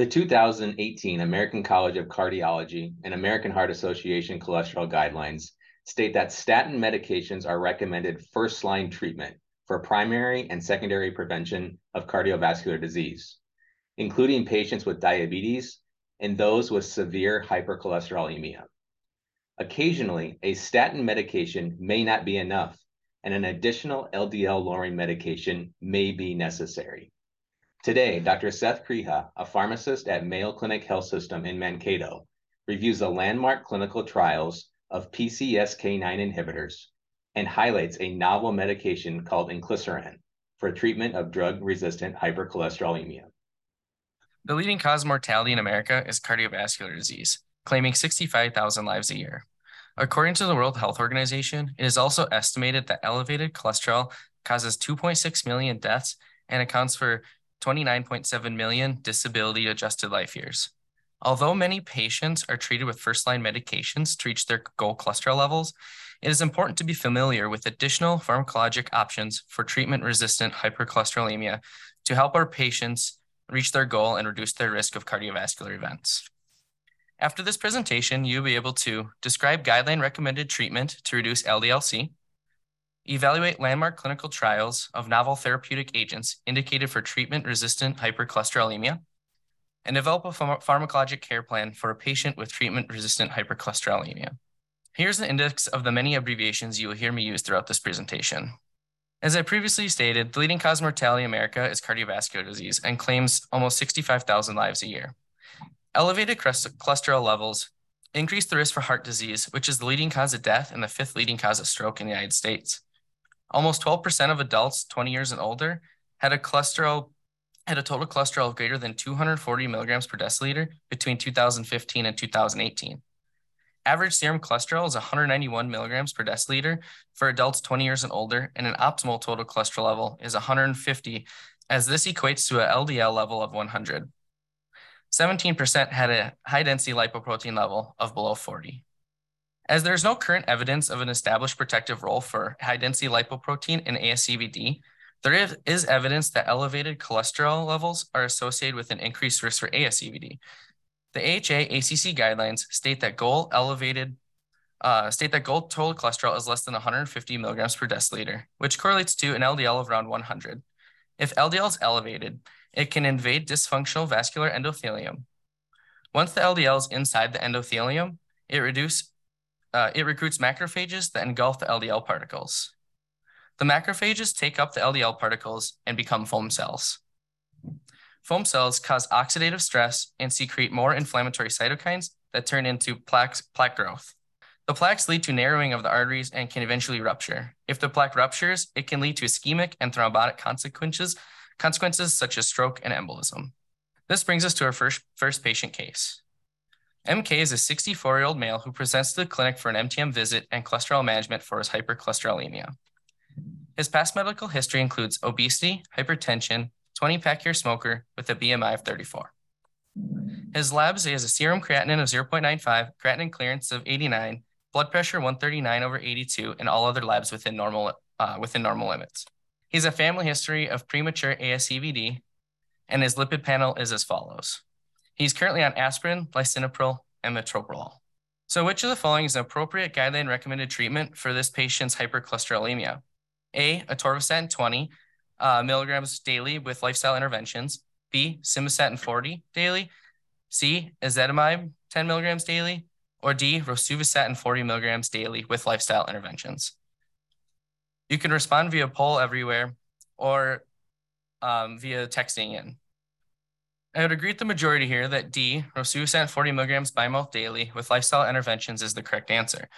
The 2018 American College of Cardiology and American Heart Association cholesterol guidelines state that statin medications are recommended first line treatment for primary and secondary prevention of cardiovascular disease, including patients with diabetes and those with severe hypercholesterolemia. Occasionally, a statin medication may not be enough, and an additional LDL lowering medication may be necessary. Today, Dr. Seth Kriha, a pharmacist at Mayo Clinic Health System in Mankato, reviews the landmark clinical trials of PCSK9 inhibitors and highlights a novel medication called inclisiran for treatment of drug-resistant hypercholesterolemia. The leading cause of mortality in America is cardiovascular disease, claiming 65,000 lives a year. According to the World Health Organization, it is also estimated that elevated cholesterol causes 2.6 million deaths and accounts for 29.7 million disability adjusted life years. Although many patients are treated with first line medications to reach their goal cholesterol levels, it is important to be familiar with additional pharmacologic options for treatment resistant hypercholesterolemia to help our patients reach their goal and reduce their risk of cardiovascular events. After this presentation, you'll be able to describe guideline recommended treatment to reduce LDLC, evaluate landmark clinical trials of novel therapeutic agents indicated for treatment-resistant hypercholesterolemia, and develop a pharm pharmacologic care plan for a patient with treatment-resistant hypercholesterolemia. Here's the index of the many abbreviations you will hear me use throughout this presentation. As I previously stated, the leading cause of mortality in America is cardiovascular disease and claims almost 65,000 lives a year. Elevated cholesterol levels increase the risk for heart disease, which is the leading cause of death and the fifth leading cause of stroke in the United States. Almost 12% of adults 20 years and older had a cholesterol had a total cholesterol of greater than 240 milligrams per deciliter between 2015 and 2018. Average serum cholesterol is 191 milligrams per deciliter for adults 20 years and older, and an optimal total cholesterol level is 150, as this equates to a LDL level of 100. 17% had a high density lipoprotein level of below 40. As there's no current evidence of an established protective role for high density lipoprotein in ASCVD, there is, is evidence that elevated cholesterol levels are associated with an increased risk for ASCVD. The AHA ACC guidelines state that goal elevated uh, state that goal total cholesterol is less than 150 milligrams per deciliter, which correlates to an LDL of around 100. If LDL is elevated, it can invade dysfunctional vascular endothelium. Once the LDL is inside the endothelium, it reduce, uh, it recruits macrophages that engulf the LDL particles. The macrophages take up the LDL particles and become foam cells. Foam cells cause oxidative stress and secrete more inflammatory cytokines that turn into plaques, plaque growth. The plaques lead to narrowing of the arteries and can eventually rupture. If the plaque ruptures, it can lead to ischemic and thrombotic consequences, consequences such as stroke and embolism. This brings us to our first, first patient case. MK is a 64 year old male who presents to the clinic for an MTM visit and cholesterol management for his hypercholesterolemia. His past medical history includes obesity, hypertension, 20 pack year smoker with a BMI of 34. His labs he has a serum creatinine of 0.95, creatinine clearance of 89, blood pressure 139 over 82, and all other labs within normal uh, within normal limits. He has a family history of premature ASCVD, and his lipid panel is as follows. He's currently on aspirin, lisinopril, and metoprolol. So which of the following is an appropriate guideline recommended treatment for this patient's hypercholesterolemia? A, atorvastatin 20 uh, milligrams daily with lifestyle interventions. B, simvastatin 40 daily. C, ezetimibe 10 milligrams daily. Or D, rosuvastatin 40 milligrams daily with lifestyle interventions. You can respond via poll everywhere or um, via texting in. I would agree with the majority here that D, rosuvastatin 40 milligrams by mouth daily with lifestyle interventions is the correct answer.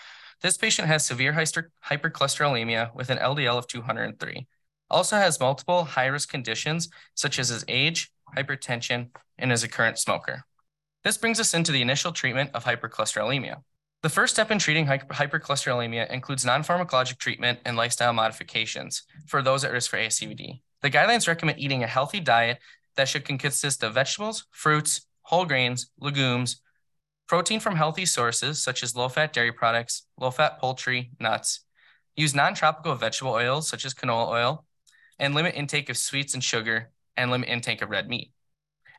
This patient has severe hypercholesterolemia with an LDL of 203. Also has multiple high-risk conditions such as his age, hypertension, and is a current smoker. This brings us into the initial treatment of hypercholesterolemia. The first step in treating hypercholesterolemia includes non-pharmacologic treatment and lifestyle modifications for those at risk for ASCVD. The guidelines recommend eating a healthy diet that should consist of vegetables, fruits, whole grains, legumes, protein from healthy sources such as low-fat dairy products, low-fat poultry, nuts, use non-tropical vegetable oils such as canola oil, and limit intake of sweets and sugar, and limit intake of red meat.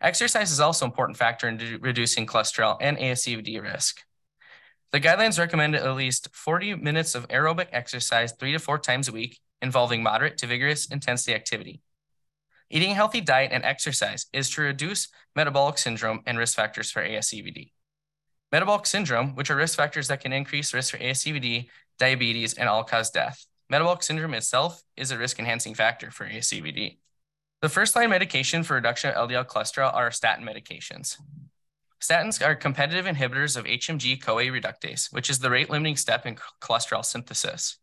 Exercise is also an important factor in reducing cholesterol and ASCVD risk. The guidelines recommend at least 40 minutes of aerobic exercise three to four times a week involving moderate to vigorous intensity activity. Eating a healthy diet and exercise is to reduce metabolic syndrome and risk factors for ASCVD. Metabolic syndrome, which are risk factors that can increase risk for ASCVD, diabetes, and all-cause death. Metabolic syndrome itself is a risk enhancing factor for ASCVD. The first line medication for reduction of LDL cholesterol are statin medications. Statins are competitive inhibitors of HMG CoA reductase, which is the rate limiting step in cholesterol synthesis.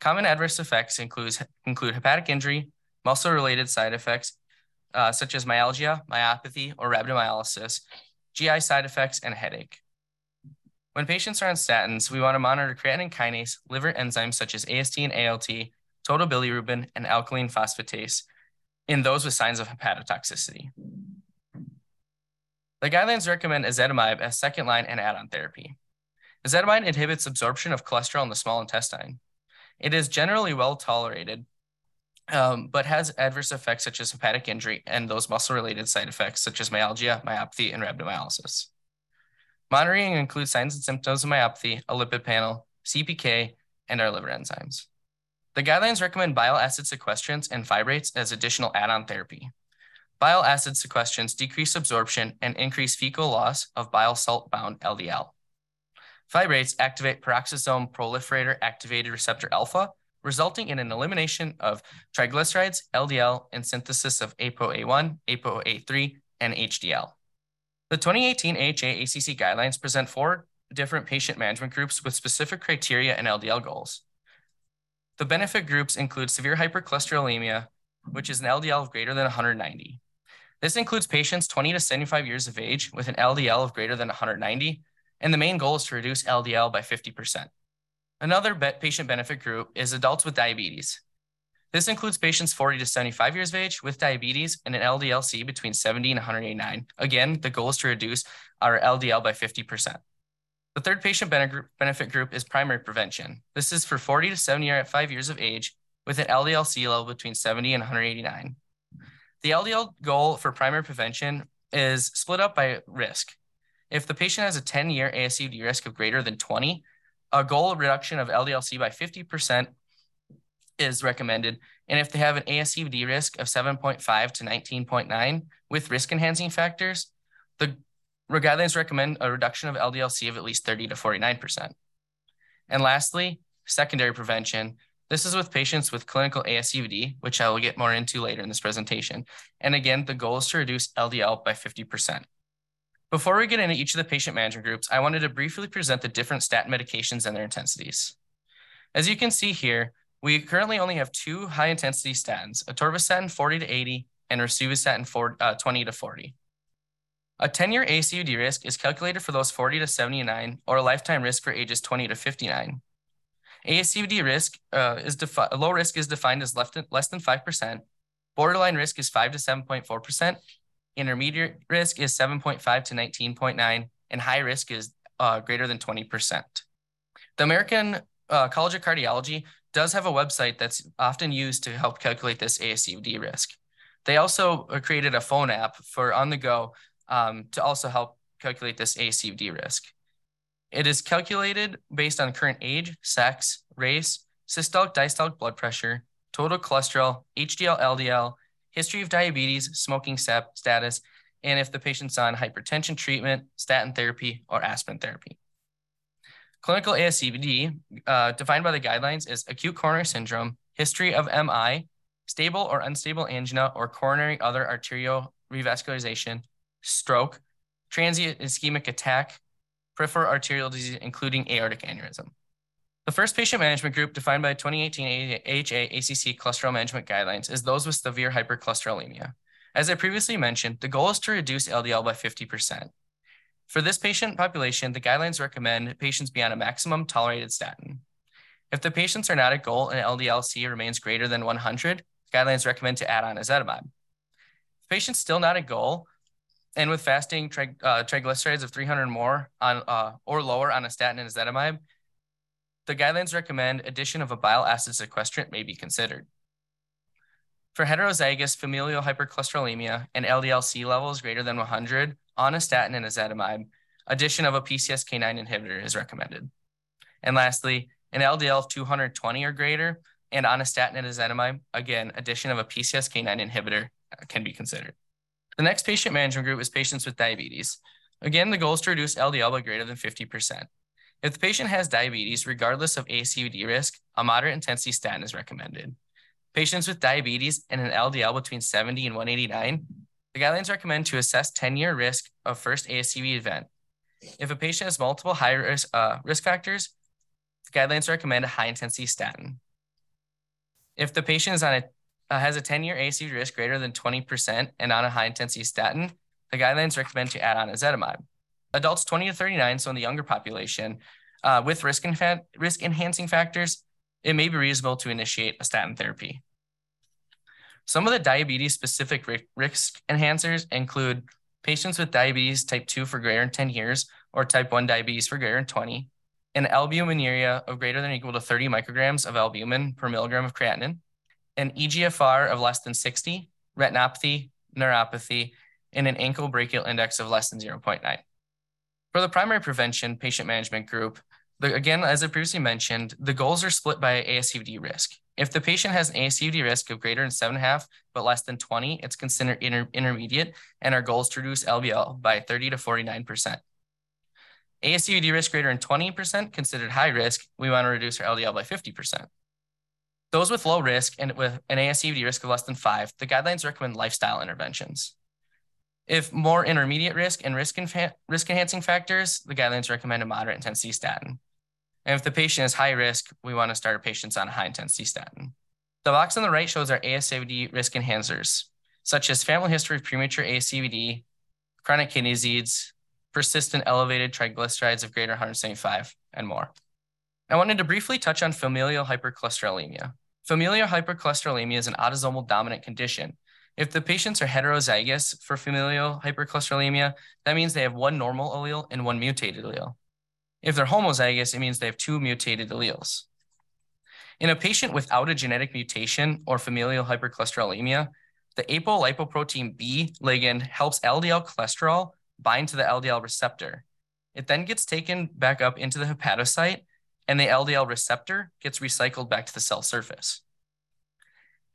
Common adverse effects include hepatic injury, muscle related side effects, uh, such as myalgia, myopathy, or rhabdomyolysis, GI side effects, and headache. When patients are on statins, we want to monitor creatine kinase, liver enzymes such as AST and ALT, total bilirubin, and alkaline phosphatase in those with signs of hepatotoxicity. The guidelines recommend ezetimibe as second line and add-on therapy. Ezetimibe inhibits absorption of cholesterol in the small intestine. It is generally well tolerated, um, but has adverse effects such as hepatic injury and those muscle-related side effects such as myalgia, myopathy, and rhabdomyolysis. Monitoring includes signs and symptoms of myopathy, a lipid panel, CPK, and our liver enzymes. The guidelines recommend bile acid sequestrants and fibrates as additional add-on therapy. Bile acid sequestrants decrease absorption and increase fecal loss of bile salt-bound LDL. Fibrates activate peroxisome proliferator activated receptor alpha, resulting in an elimination of triglycerides, LDL, and synthesis of ApoA1, ApoA3, and HDL. The 2018 AHA ACC guidelines present four different patient management groups with specific criteria and LDL goals. The benefit groups include severe hypercholesterolemia, which is an LDL of greater than 190. This includes patients 20 to 75 years of age with an LDL of greater than 190, and the main goal is to reduce LDL by 50%. Another patient benefit group is adults with diabetes. This includes patients 40 to 75 years of age with diabetes and an LDL-C between 70 and 189. Again, the goal is to reduce our LDL by 50%. The third patient benefit group is primary prevention. This is for 40 to 75 years of age with an LDL-C level between 70 and 189. The LDL goal for primary prevention is split up by risk. If the patient has a 10-year ASCVD risk of greater than 20, a goal reduction of LDL-C by 50% is recommended. And if they have an ASCVD risk of 7.5 to 19.9 with risk enhancing factors, the guidelines recommend a reduction of LDL-C of at least 30 to 49%. And lastly, secondary prevention. This is with patients with clinical ASCVD, which I will get more into later in this presentation. And again, the goal is to reduce LDL by 50%. Before we get into each of the patient management groups, I wanted to briefly present the different statin medications and their intensities. As you can see here, we currently only have two high intensity statins, atorvastatin 40 to 80 and rosuvastatin 40, uh, 20 to 40. A 10-year ASCVD risk is calculated for those 40 to 79 or a lifetime risk for ages 20 to 59. ASCVD risk uh, is low risk is defined as less than 5%. Borderline risk is 5 to 7.4%. Intermediate risk is 7.5 to 19.9. And high risk is uh, greater than 20%. The American uh, College of Cardiology does have a website that's often used to help calculate this ASCVD risk. They also uh, created a phone app for on the go um, to also help calculate this ASCVD risk. It is calculated based on current age, sex, race, systolic diastolic blood pressure, total cholesterol, HDL, LDL, history of diabetes, smoking status, and if the patient's on hypertension treatment, statin therapy, or aspirin therapy. Clinical ASCVD, uh, defined by the guidelines, is acute coronary syndrome, history of MI, stable or unstable angina or coronary other arterial revascularization, stroke, transient ischemic attack, peripheral arterial disease, including aortic aneurysm. The first patient management group defined by 2018 AHA ACC cholesterol management guidelines is those with severe hypercholesterolemia. As I previously mentioned, the goal is to reduce LDL by 50%. For this patient population, the guidelines recommend patients be on a maximum tolerated statin. If the patients are not at goal and LDL-C remains greater than 100, guidelines recommend to add on ezetimibe. If patient's still not at goal, and with fasting tri uh, triglycerides of 300 more on uh, or lower on a statin and ezetimibe, the guidelines recommend addition of a bile acid sequestrant may be considered. For heterozygous familial hypercholesterolemia and LDL-C levels greater than 100 on a statin and ezetimibe, addition of a PCSK9 inhibitor is recommended. And lastly, an LDL of 220 or greater and on a statin and ezetimibe, again, addition of a PCSK9 inhibitor uh, can be considered. The next patient management group is patients with diabetes. Again, the goal is to reduce LDL by greater than 50%. If the patient has diabetes, regardless of ASCVD risk, a moderate intensity statin is recommended. Patients with diabetes and an LDL between 70 and 189, the guidelines recommend to assess 10-year risk of first ASCVD event. If a patient has multiple high risk, uh, risk factors, the guidelines recommend a high-intensity statin. If the patient is on a, uh, has a 10-year ASCVD risk greater than 20% and on a high-intensity statin, the guidelines recommend to add on ezetimibe adults 20 to 39, so in the younger population, uh, with risk, risk enhancing factors, it may be reasonable to initiate a statin therapy. Some of the diabetes specific risk enhancers include patients with diabetes type 2 for greater than 10 years or type 1 diabetes for greater than 20, an albuminuria of greater than or equal to 30 micrograms of albumin per milligram of creatinine, an EGFR of less than 60, retinopathy, neuropathy, and an ankle brachial index of less than 0.9. For the primary prevention patient management group, the, again, as I previously mentioned, the goals are split by ASCVD risk. If the patient has an ASCVD risk of greater than 7.5 but less than 20, it's considered inter intermediate, and our goal is to reduce LDL by 30 to 49%. ASCVD risk greater than 20% considered high risk, we want to reduce our LDL by 50%. Those with low risk and with an ASCVD risk of less than 5, the guidelines recommend lifestyle interventions. If more intermediate risk and risk, risk enhancing factors, the guidelines recommend a moderate intensity statin. And if the patient is high risk, we want to start patients on a high intensity statin. The box on the right shows our ASCVD risk enhancers, such as family history of premature ASCVD, chronic kidney disease, persistent elevated triglycerides of greater 175, and more. I wanted to briefly touch on familial hypercholesterolemia. Familial hypercholesterolemia is an autosomal dominant condition if the patients are heterozygous for familial hypercholesterolemia, that means they have one normal allele and one mutated allele. If they're homozygous, it means they have two mutated alleles. In a patient without a genetic mutation or familial hypercholesterolemia, the apolipoprotein B ligand helps LDL cholesterol bind to the LDL receptor. It then gets taken back up into the hepatocyte, and the LDL receptor gets recycled back to the cell surface.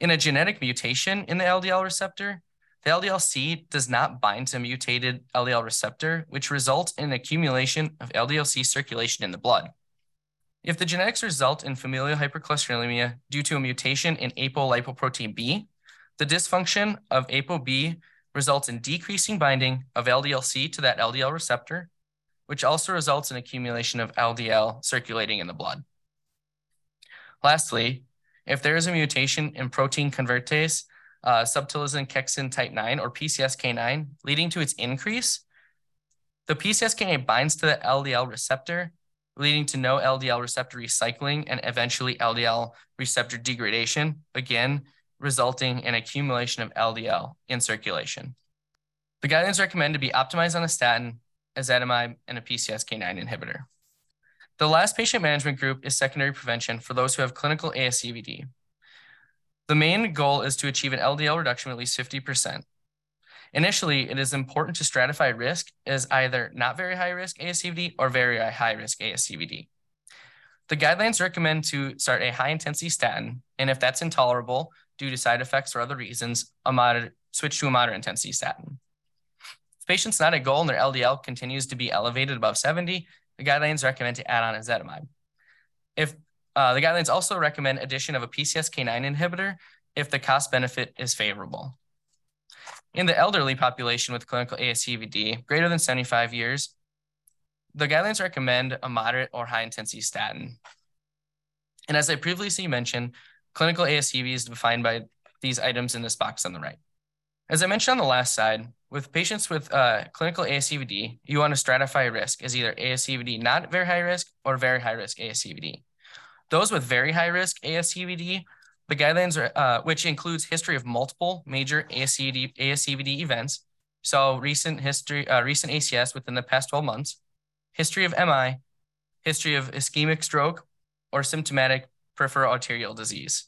In a genetic mutation in the LDL receptor, the LDL-C does not bind to mutated LDL receptor, which results in accumulation of LDL-C circulation in the blood. If the genetics result in familial hypercholesterolemia due to a mutation in apolipoprotein B, the dysfunction of ApoB results in decreasing binding of LDL-C to that LDL receptor, which also results in accumulation of LDL circulating in the blood. Lastly, if there is a mutation in protein convertase, uh, subtilisin kexin type 9 or PCSK9 leading to its increase, the PCSK9 binds to the LDL receptor, leading to no LDL receptor recycling and eventually LDL receptor degradation, again, resulting in accumulation of LDL in circulation. The guidelines recommend to be optimized on a statin, ezetimibe, and a PCSK9 inhibitor. The last patient management group is secondary prevention for those who have clinical ASCVD. The main goal is to achieve an LDL reduction of at least 50%. Initially, it is important to stratify risk as either not very high risk ASCVD or very high risk ASCVD. The guidelines recommend to start a high intensity statin, and if that's intolerable due to side effects or other reasons, a moderate, switch to a moderate intensity statin. If patient's not at goal and their LDL continues to be elevated above 70, the guidelines recommend to add on ezetimibe. If uh, the guidelines also recommend addition of a PCSK9 inhibitor if the cost benefit is favorable. In the elderly population with clinical ASCVD greater than 75 years, the guidelines recommend a moderate or high intensity statin. And as I previously mentioned, clinical ASCVD is defined by these items in this box on the right. As I mentioned on the last slide, with patients with uh, clinical ASCVD, you want to stratify risk as either ASCVD not very high risk or very high risk ASCVD. Those with very high risk ASCVD, the guidelines are, uh, which includes history of multiple major ASCVD, ASCVD events, so recent history, uh, recent ACS within the past 12 months, history of MI, history of ischemic stroke, or symptomatic peripheral arterial disease,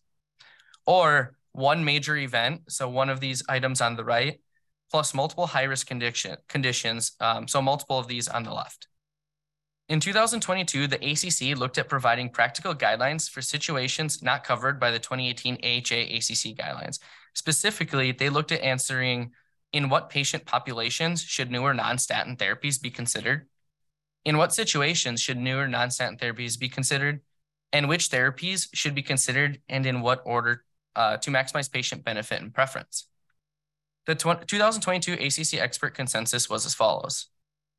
or one major event. So one of these items on the right, plus multiple high risk condition, conditions. Um, so multiple of these on the left. In 2022, the ACC looked at providing practical guidelines for situations not covered by the 2018 AHA ACC guidelines. Specifically, they looked at answering in what patient populations should newer non-statin therapies be considered? In what situations should newer non-statin therapies be considered? And which therapies should be considered and in what order uh, to maximize patient benefit and preference? The 2022 ACC expert consensus was as follows.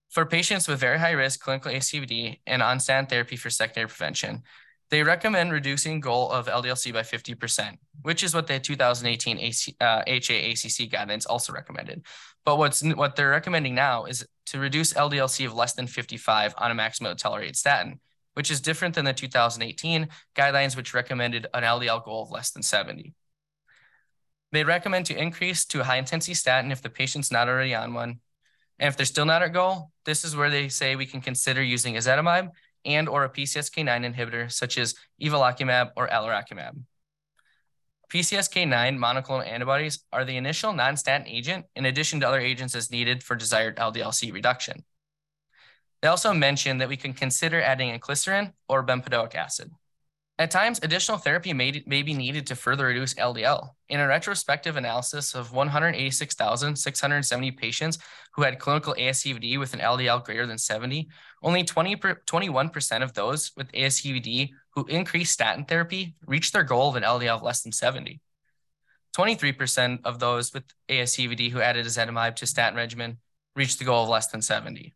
For patients with very high risk clinical ASCVD and on statin therapy for secondary prevention, they recommend reducing goal of LDLC by 50%, which is what the 2018 AC, uh, HAACC guidelines also recommended. But what's what they're recommending now is to reduce LDLC of less than 55 on a maximum tolerated statin, which is different than the 2018 guidelines, which recommended an LDL goal of less than 70. They recommend to increase to a high intensity statin if the patient's not already on one. And if they're still not at goal, this is where they say we can consider using ezetimibe and or a PCSK9 inhibitor such as evolocumab or alirocumab. PCSK9 monoclonal antibodies are the initial non-statin agent in addition to other agents as needed for desired LDL-C reduction. They also mention that we can consider adding inclisiran or bempedoic acid. At times, additional therapy may, may be needed to further reduce LDL. In a retrospective analysis of 186,670 patients who had clinical ASCVD with an LDL greater than 70, only 20 per, 21% of those with ASCVD who increased statin therapy reached their goal of an LDL of less than 70. 23% of those with ASCVD who added ezetimibe to statin regimen reached the goal of less than 70.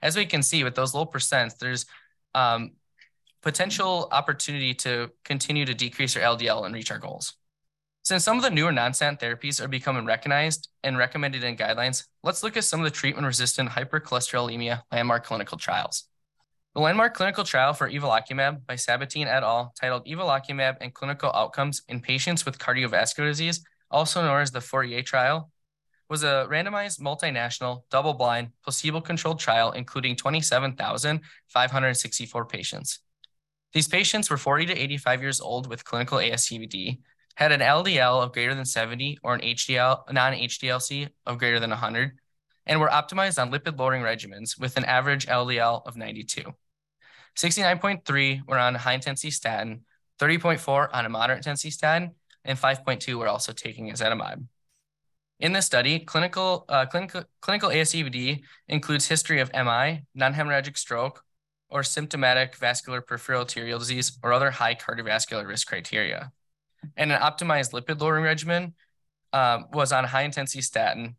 As we can see with those low percents, there's um, potential opportunity to continue to decrease our LDL and reach our goals. Since some of the newer non-statin therapies are becoming recognized and recommended in guidelines, let's look at some of the treatment-resistant hypercholesterolemia landmark clinical trials. The landmark clinical trial for evolocumab by Sabatine et al., titled Evolocumab and Clinical Outcomes in Patients with Cardiovascular Disease, also known as the Fourier trial, was a randomized, multinational, double-blind, placebo-controlled trial including 27,564 patients. These patients were 40 to 85 years old with clinical ASCVD, had an LDL of greater than 70 or an HDL non-HDLC of greater than 100, and were optimized on lipid-lowering regimens with an average LDL of 92. 69.3 were on high-intensity statin, 30.4 on a moderate-intensity statin, and 5.2 were also taking ezetimibe. In this study, clinical, uh, clinical, clinical ASCVD includes history of MI, non-hemorrhagic stroke, or symptomatic vascular peripheral arterial disease or other high cardiovascular risk criteria. And an optimized lipid lowering regimen uh, was on high intensity statin,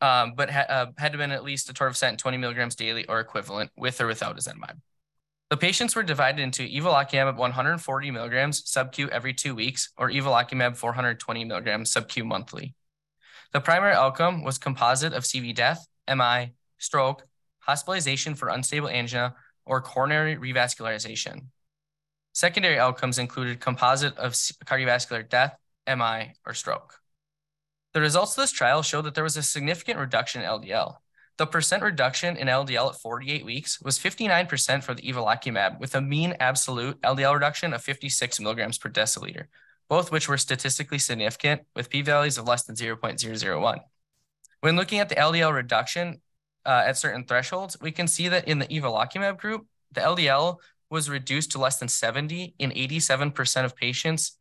um, but ha uh, had to been at least atorvastatin 20 milligrams daily or equivalent with or without ezetimibe. The patients were divided into evolocumab 140 milligrams sub-Q every two weeks or evolocumab 420 milligrams sub-Q monthly. The primary outcome was composite of CV death, MI, stroke, hospitalization for unstable angina, or coronary revascularization. Secondary outcomes included composite of cardiovascular death, MI, or stroke. The results of this trial showed that there was a significant reduction in LDL. The percent reduction in LDL at 48 weeks was 59% for the evolocumab, with a mean absolute LDL reduction of 56 milligrams per deciliter, both which were statistically significant with p-values of less than 0.001. When looking at the LDL reduction uh, at certain thresholds, we can see that in the evolocumab group, the LDL was reduced to less than 70 in 87% of patients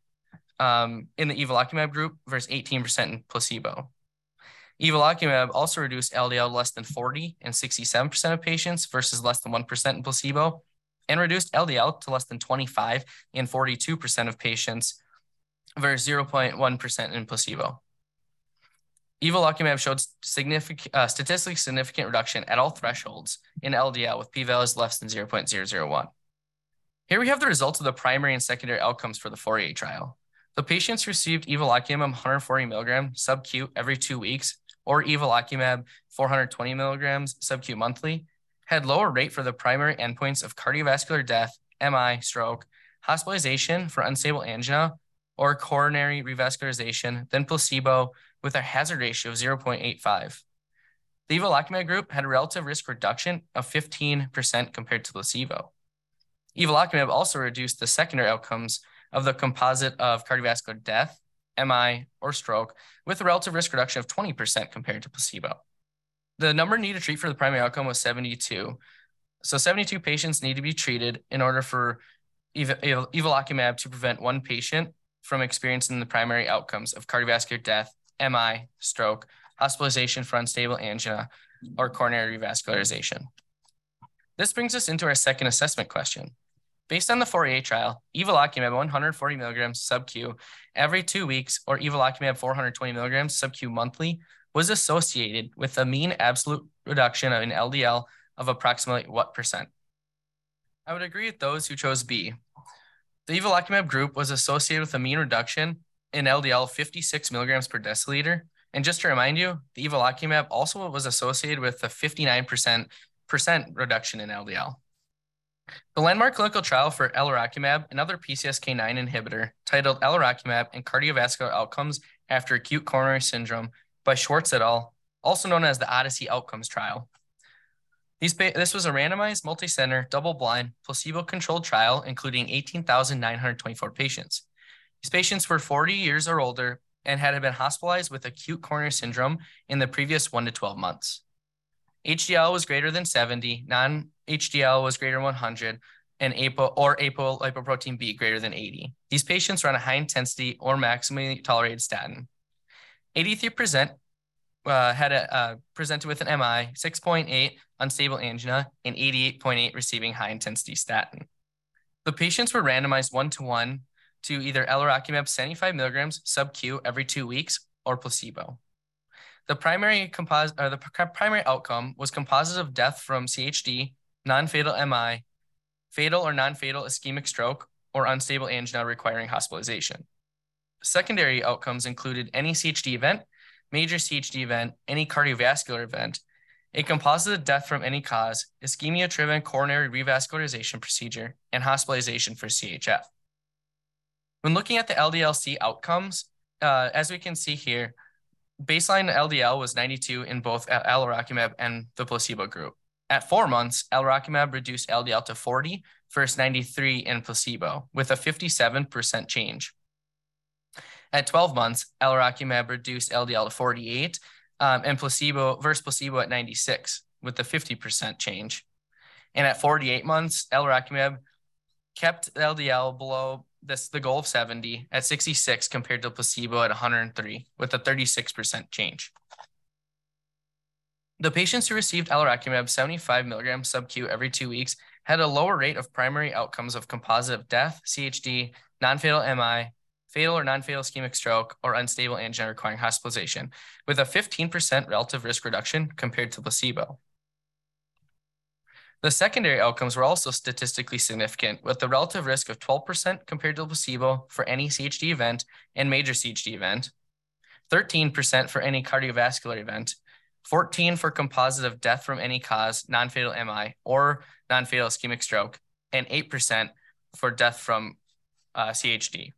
um, in the evolocumab group versus 18% in placebo. Evolocumab also reduced LDL less than 40 in 67% of patients versus less than 1% in placebo, and reduced LDL to less than 25 in 42% of patients versus 0.1% in placebo. Evolocumab showed significant, uh, statistically significant reduction at all thresholds in LDL with p-values less than 0.001. Here we have the results of the primary and secondary outcomes for the Fourier trial. The patients received evolocumab 140 milligram sub-Q every two weeks or evolocumab 420 milligrams subQ monthly had lower rate for the primary endpoints of cardiovascular death, MI, stroke, hospitalization for unstable angina, or coronary revascularization than placebo with a hazard ratio of 0.85. The evolocumab group had a relative risk reduction of 15% compared to placebo. Evolocumab also reduced the secondary outcomes of the composite of cardiovascular death, MI, or stroke with a relative risk reduction of 20% compared to placebo. The number needed to treat for the primary outcome was 72. So 72 patients need to be treated in order for evolocumab to prevent one patient from experiencing the primary outcomes of cardiovascular death, MI, stroke, hospitalization for unstable angina, or coronary revascularization. This brings us into our second assessment question. Based on the Fourier trial, evolocumab 140 milligrams sub-Q every two weeks or evolocumab 420 milligrams sub-Q monthly was associated with a mean absolute reduction in LDL of approximately what percent? I would agree with those who chose B. The evolocumab group was associated with a mean reduction in LDL 56 milligrams per deciliter. And just to remind you, the evolocumab also was associated with a 59% reduction in LDL. The landmark clinical trial for alirocumab, another PCSK9 inhibitor, titled Alirocumab and Cardiovascular Outcomes After Acute Coronary Syndrome by Schwartz et al., also known as the Odyssey Outcomes Trial. This was a randomized, multi-center, double-blind, placebo-controlled trial including 18,924 patients. These patients were 40 years or older and had been hospitalized with acute coronary syndrome in the previous 1 to 12 months. HDL was greater than 70, non-HDL was greater than 100, and APO or apolipoprotein B greater than 80. These patients were on a high intensity or maximally tolerated statin. 83% uh, had a, uh, presented with an MI, 6.8 unstable angina, and 88.8 receiving high intensity statin. The patients were randomized one to one to either alirocumab 75 milligrams sub-Q every two weeks or placebo. The primary or the primary outcome was composite of death from CHD, non-fatal MI, fatal or non-fatal ischemic stroke, or unstable angina requiring hospitalization. Secondary outcomes included any CHD event, major CHD event, any cardiovascular event, a composite of death from any cause, ischemia-driven coronary revascularization procedure, and hospitalization for CHF. When looking at the LDLC outcomes, uh, as we can see here, baseline LDL was 92 in both alirocumab and the placebo group. At four months, alirocumab reduced LDL to 40 versus 93 in placebo, with a 57% change. At 12 months, alirocumab reduced LDL to 48 um, and placebo versus placebo at 96 with a 50% change. And at 48 months, alirocumab kept LDL below this the goal of 70 at 66 compared to placebo at 103 with a 36% change. The patients who received alirocumab 75 milligrams sub-Q every two weeks had a lower rate of primary outcomes of composite of death, CHD, non-fatal MI, fatal or non-fatal ischemic stroke, or unstable angina requiring hospitalization, with a 15% relative risk reduction compared to placebo. The secondary outcomes were also statistically significant, with a relative risk of 12% compared to placebo for any CHD event and major CHD event, 13% for any cardiovascular event, 14 for composite of death from any cause, non-fatal MI, or non-fatal ischemic stroke, and 8% for death from uh, CHD.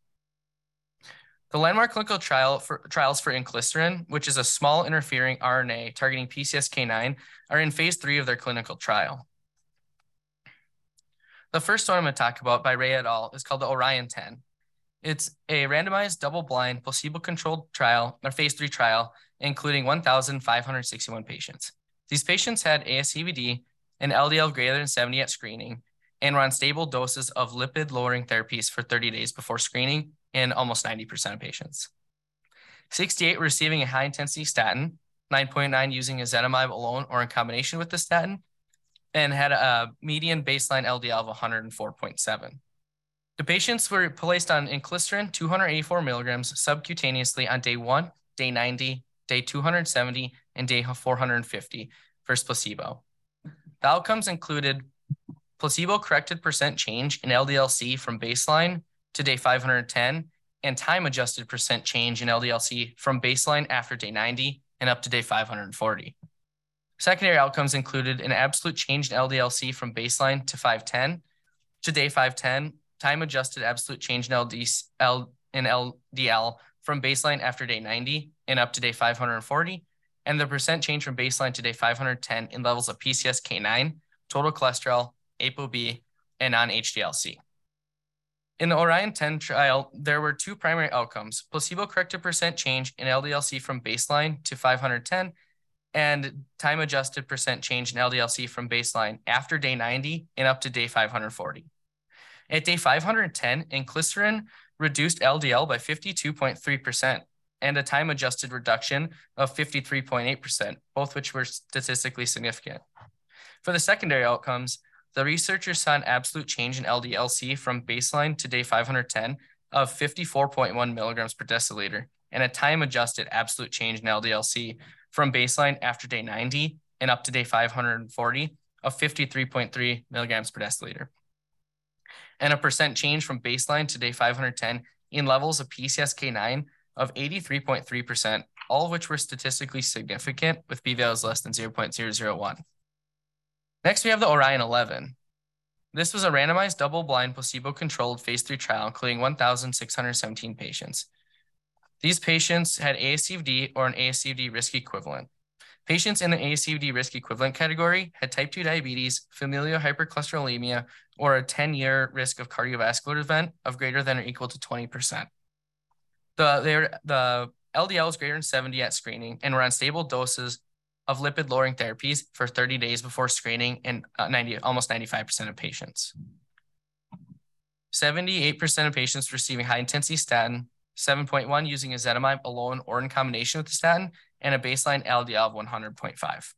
The landmark clinical trial for trials for inclisiran, which is a small interfering RNA targeting PCSK9, are in phase three of their clinical trial. The first one I'm going to talk about by Ray et al. is called the Orion 10. It's a randomized, double-blind, placebo-controlled trial, or phase three trial, including 1,561 patients. These patients had ASCVD and LDL greater than 70 at screening and were on stable doses of lipid-lowering therapies for 30 days before screening in almost 90% of patients. 68 were receiving a high-intensity statin, 9.9 using ezetimibe alone or in combination with the statin, and had a median baseline LDL of 104.7. The patients were placed on inclisiran 284 milligrams subcutaneously on day one, day 90, day 270, and day 450 versus placebo. The outcomes included placebo corrected percent change in LDLC from baseline to day 510 and time adjusted percent change in LDLC from baseline after day 90 and up to day 540. Secondary outcomes included an absolute change in LDLC from baseline to 510 to day 510, time adjusted absolute change in, LD, L, in LDL from baseline after day 90 and up to day 540, and the percent change from baseline to day 510 in levels of PCSK9, total cholesterol, ApoB, and non-HDLC. In the Orion 10 trial, there were two primary outcomes, placebo-corrected percent change in LDLC from baseline to 510 and time-adjusted percent change in LDLC from baseline after day 90 and up to day 540. At day 510, inclisiran reduced LDL by 52.3% and a time-adjusted reduction of 53.8%, both which were statistically significant. For the secondary outcomes, the researchers saw an absolute change in LDLC from baseline to day 510 of 54.1 milligrams per deciliter and a time-adjusted absolute change in LDLC from baseline after day 90 and up to day 540 of 53.3 milligrams per deciliter. And a percent change from baseline to day 510 in levels of PCSK9 of 83.3%, all of which were statistically significant with p-values less than 0.001. Next, we have the Orion 11. This was a randomized double-blind placebo-controlled phase three trial, including 1,617 patients. These patients had ASCVD or an ASCVD risk equivalent. Patients in the ASCVD risk equivalent category had type 2 diabetes, familial hypercholesterolemia, or a 10-year risk of cardiovascular event of greater than or equal to 20%. The, the LDL was greater than 70 at screening and were on stable doses of lipid-lowering therapies for 30 days before screening in uh, 90, almost 95% of patients. 78% of patients receiving high-intensity statin 7.1 using ezetimibe alone or in combination with the statin, and a baseline LDL of 100.5.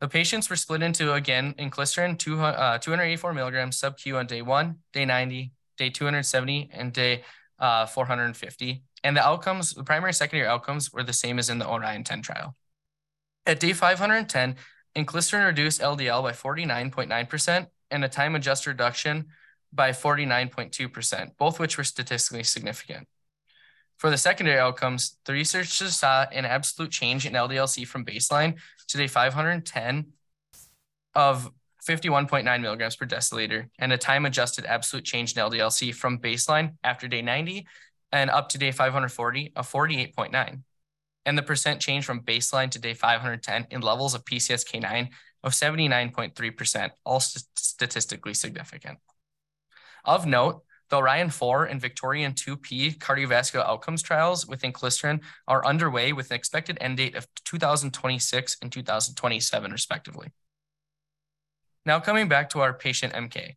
The patients were split into, again, inclisiran, 284 uh, milligrams sub-Q on day one, day 90, day 270, and day uh, 450. And the outcomes, the primary secondary outcomes were the same as in the Orion 10 trial. At day 510, inclisiran reduced LDL by 49.9% and a time adjusted reduction by 49.2%, both which were statistically significant. For the secondary outcomes, the researchers saw an absolute change in LDLC from baseline to day 510 of 51.9 milligrams per deciliter and a time adjusted absolute change in LDLC from baseline after day 90 and up to day 540 of 48.9. And the percent change from baseline to day 510 in levels of PCSK9 of 79.3%, all st- statistically significant. Of note, the Orion 4 and Victorion 2P cardiovascular outcomes trials with inclisiran are underway with an expected end date of 2026 and 2027, respectively. Now, coming back to our patient MK.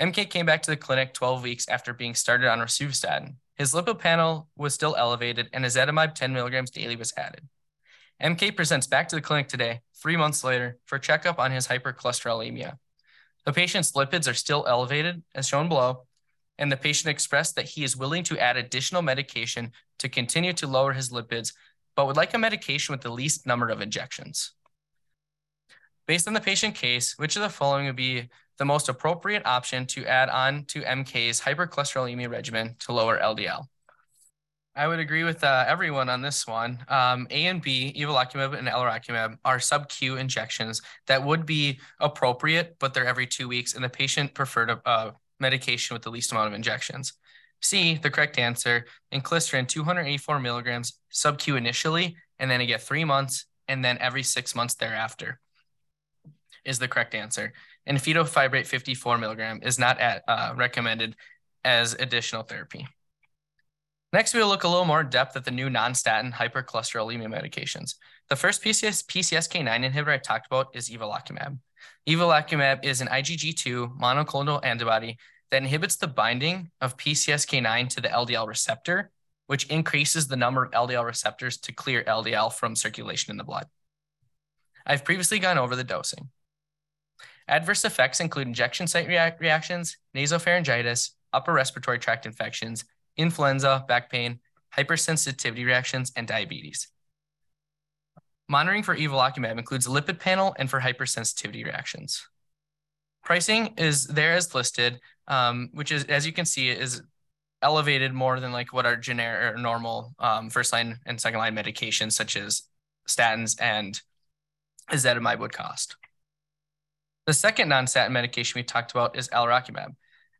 MK came back to the clinic 12 weeks after being started on rosuvastatin. His lipid panel was still elevated, and ezetimibe 10 milligrams daily was added. MK presents back to the clinic today, three months later, for checkup on his hypercholesterolemia. The patient's lipids are still elevated, as shown below, and the patient expressed that he is willing to add additional medication to continue to lower his lipids, but would like a medication with the least number of injections. Based on the patient case, which of the following would be the most appropriate option to add on to MK's hypercholesterolemia regimen to lower LDL? I would agree with uh, everyone on this one. Um, a and B, evolocumab and alirocumab, are sub-Q injections that would be appropriate, but they're every two weeks, and the patient preferred a, a medication with the least amount of injections. C, the correct answer, inclisiran 284 milligrams sub-Q initially, and then again three months, and then every six months thereafter is the correct answer. And fenofibrate 54 milligram is not at, uh, recommended as additional therapy. Next, we'll look a little more in depth at the new non-statin hypercholesterolemia medications. The first PCS, PCSK9 inhibitor I talked about is evolocumab. Evolocumab is an IgG2 monoclonal antibody that inhibits the binding of PCSK9 to the LDL receptor, which increases the number of LDL receptors to clear LDL from circulation in the blood. I've previously gone over the dosing. Adverse effects include injection site reactions, nasopharyngitis, upper respiratory tract infections, influenza, back pain, hypersensitivity reactions, and diabetes. Monitoring for evolocumab includes a lipid panel and for hypersensitivity reactions. Pricing is there as listed, um, which is, as you can see, is elevated more than like what our generic or normal um, first line and second line medications such as statins and ezetimibe would cost. The second non-statin medication we talked about is alirocumab.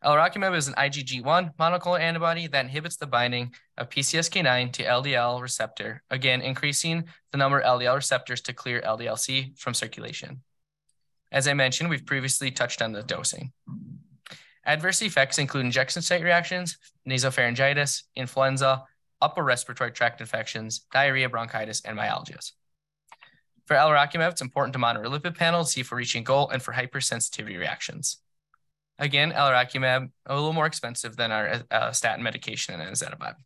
Alirocumab is an IgG1 monoclonal antibody that inhibits the binding of PCSK9 to LDL receptor, again, increasing the number of LDL receptors to clear LDLC from circulation. As I mentioned, we've previously touched on the dosing. Adverse effects include injection site reactions, nasopharyngitis, influenza, upper respiratory tract infections, diarrhea, bronchitis, and myalgias. For alirocumab, it's important to monitor lipid panel to see if we're reaching goal and for hypersensitivity reactions. Again, alirocumab, a little more expensive than our uh, statin medication and ezetimibe.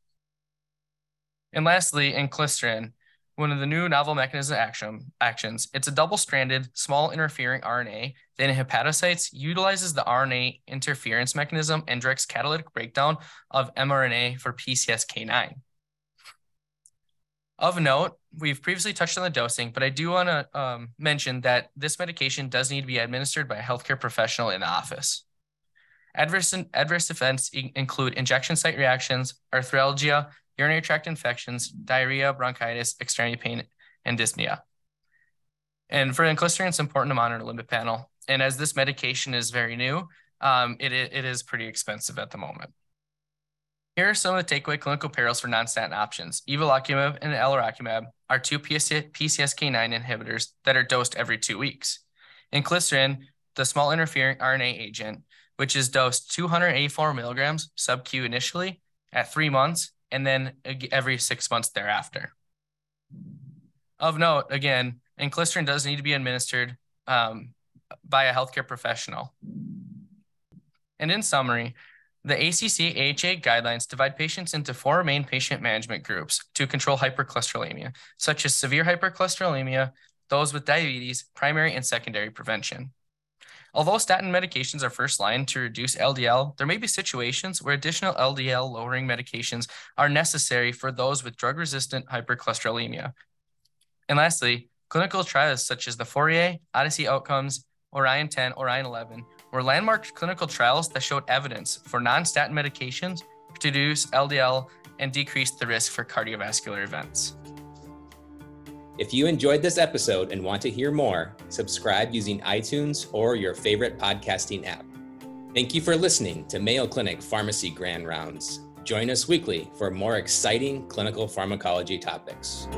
And lastly, inclisiran, one of the new novel mechanism action, actions. It's a double-stranded, small interfering RNA that in hepatocytes utilizes the RNA interference mechanism and directs catalytic breakdown of mRNA for PCSK9. Of note, we've previously touched on the dosing, but I do want to um, mention that this medication does need to be administered by a healthcare professional in the office. Adverse, adverse events include injection site reactions, arthralgia, urinary tract infections, diarrhea, bronchitis, extremity pain, and dyspnea. And for inclisiran, it's important to monitor lipid panel. And as this medication is very new, um, it, it is pretty expensive at the moment. Here are some of the takeaway clinical perils for non-statin options. Evolocumab and alirocumab are two PCSK9 inhibitors that are dosed every two weeks. Inclisiran, the small interfering RNA agent, which is dosed 284 milligrams sub-Q initially at three months and then every six months thereafter. Of note, again, inclisiran does need to be administered um, by a healthcare professional. And in summary, the ACC AHA guidelines divide patients into four main patient management groups to control hypercholesterolemia, such as severe hypercholesterolemia, those with diabetes, primary and secondary prevention. Although statin medications are first line to reduce LDL, there may be situations where additional LDL lowering medications are necessary for those with drug resistant hypercholesterolemia. And lastly, clinical trials such as the Fourier, Odyssey Outcomes, Orion 10, Orion 11 were landmark clinical trials that showed evidence for non statin medications to reduce LDL and decrease the risk for cardiovascular events. If you enjoyed this episode and want to hear more, subscribe using iTunes or your favorite podcasting app. Thank you for listening to Mayo Clinic Pharmacy Grand Rounds. Join us weekly for more exciting clinical pharmacology topics.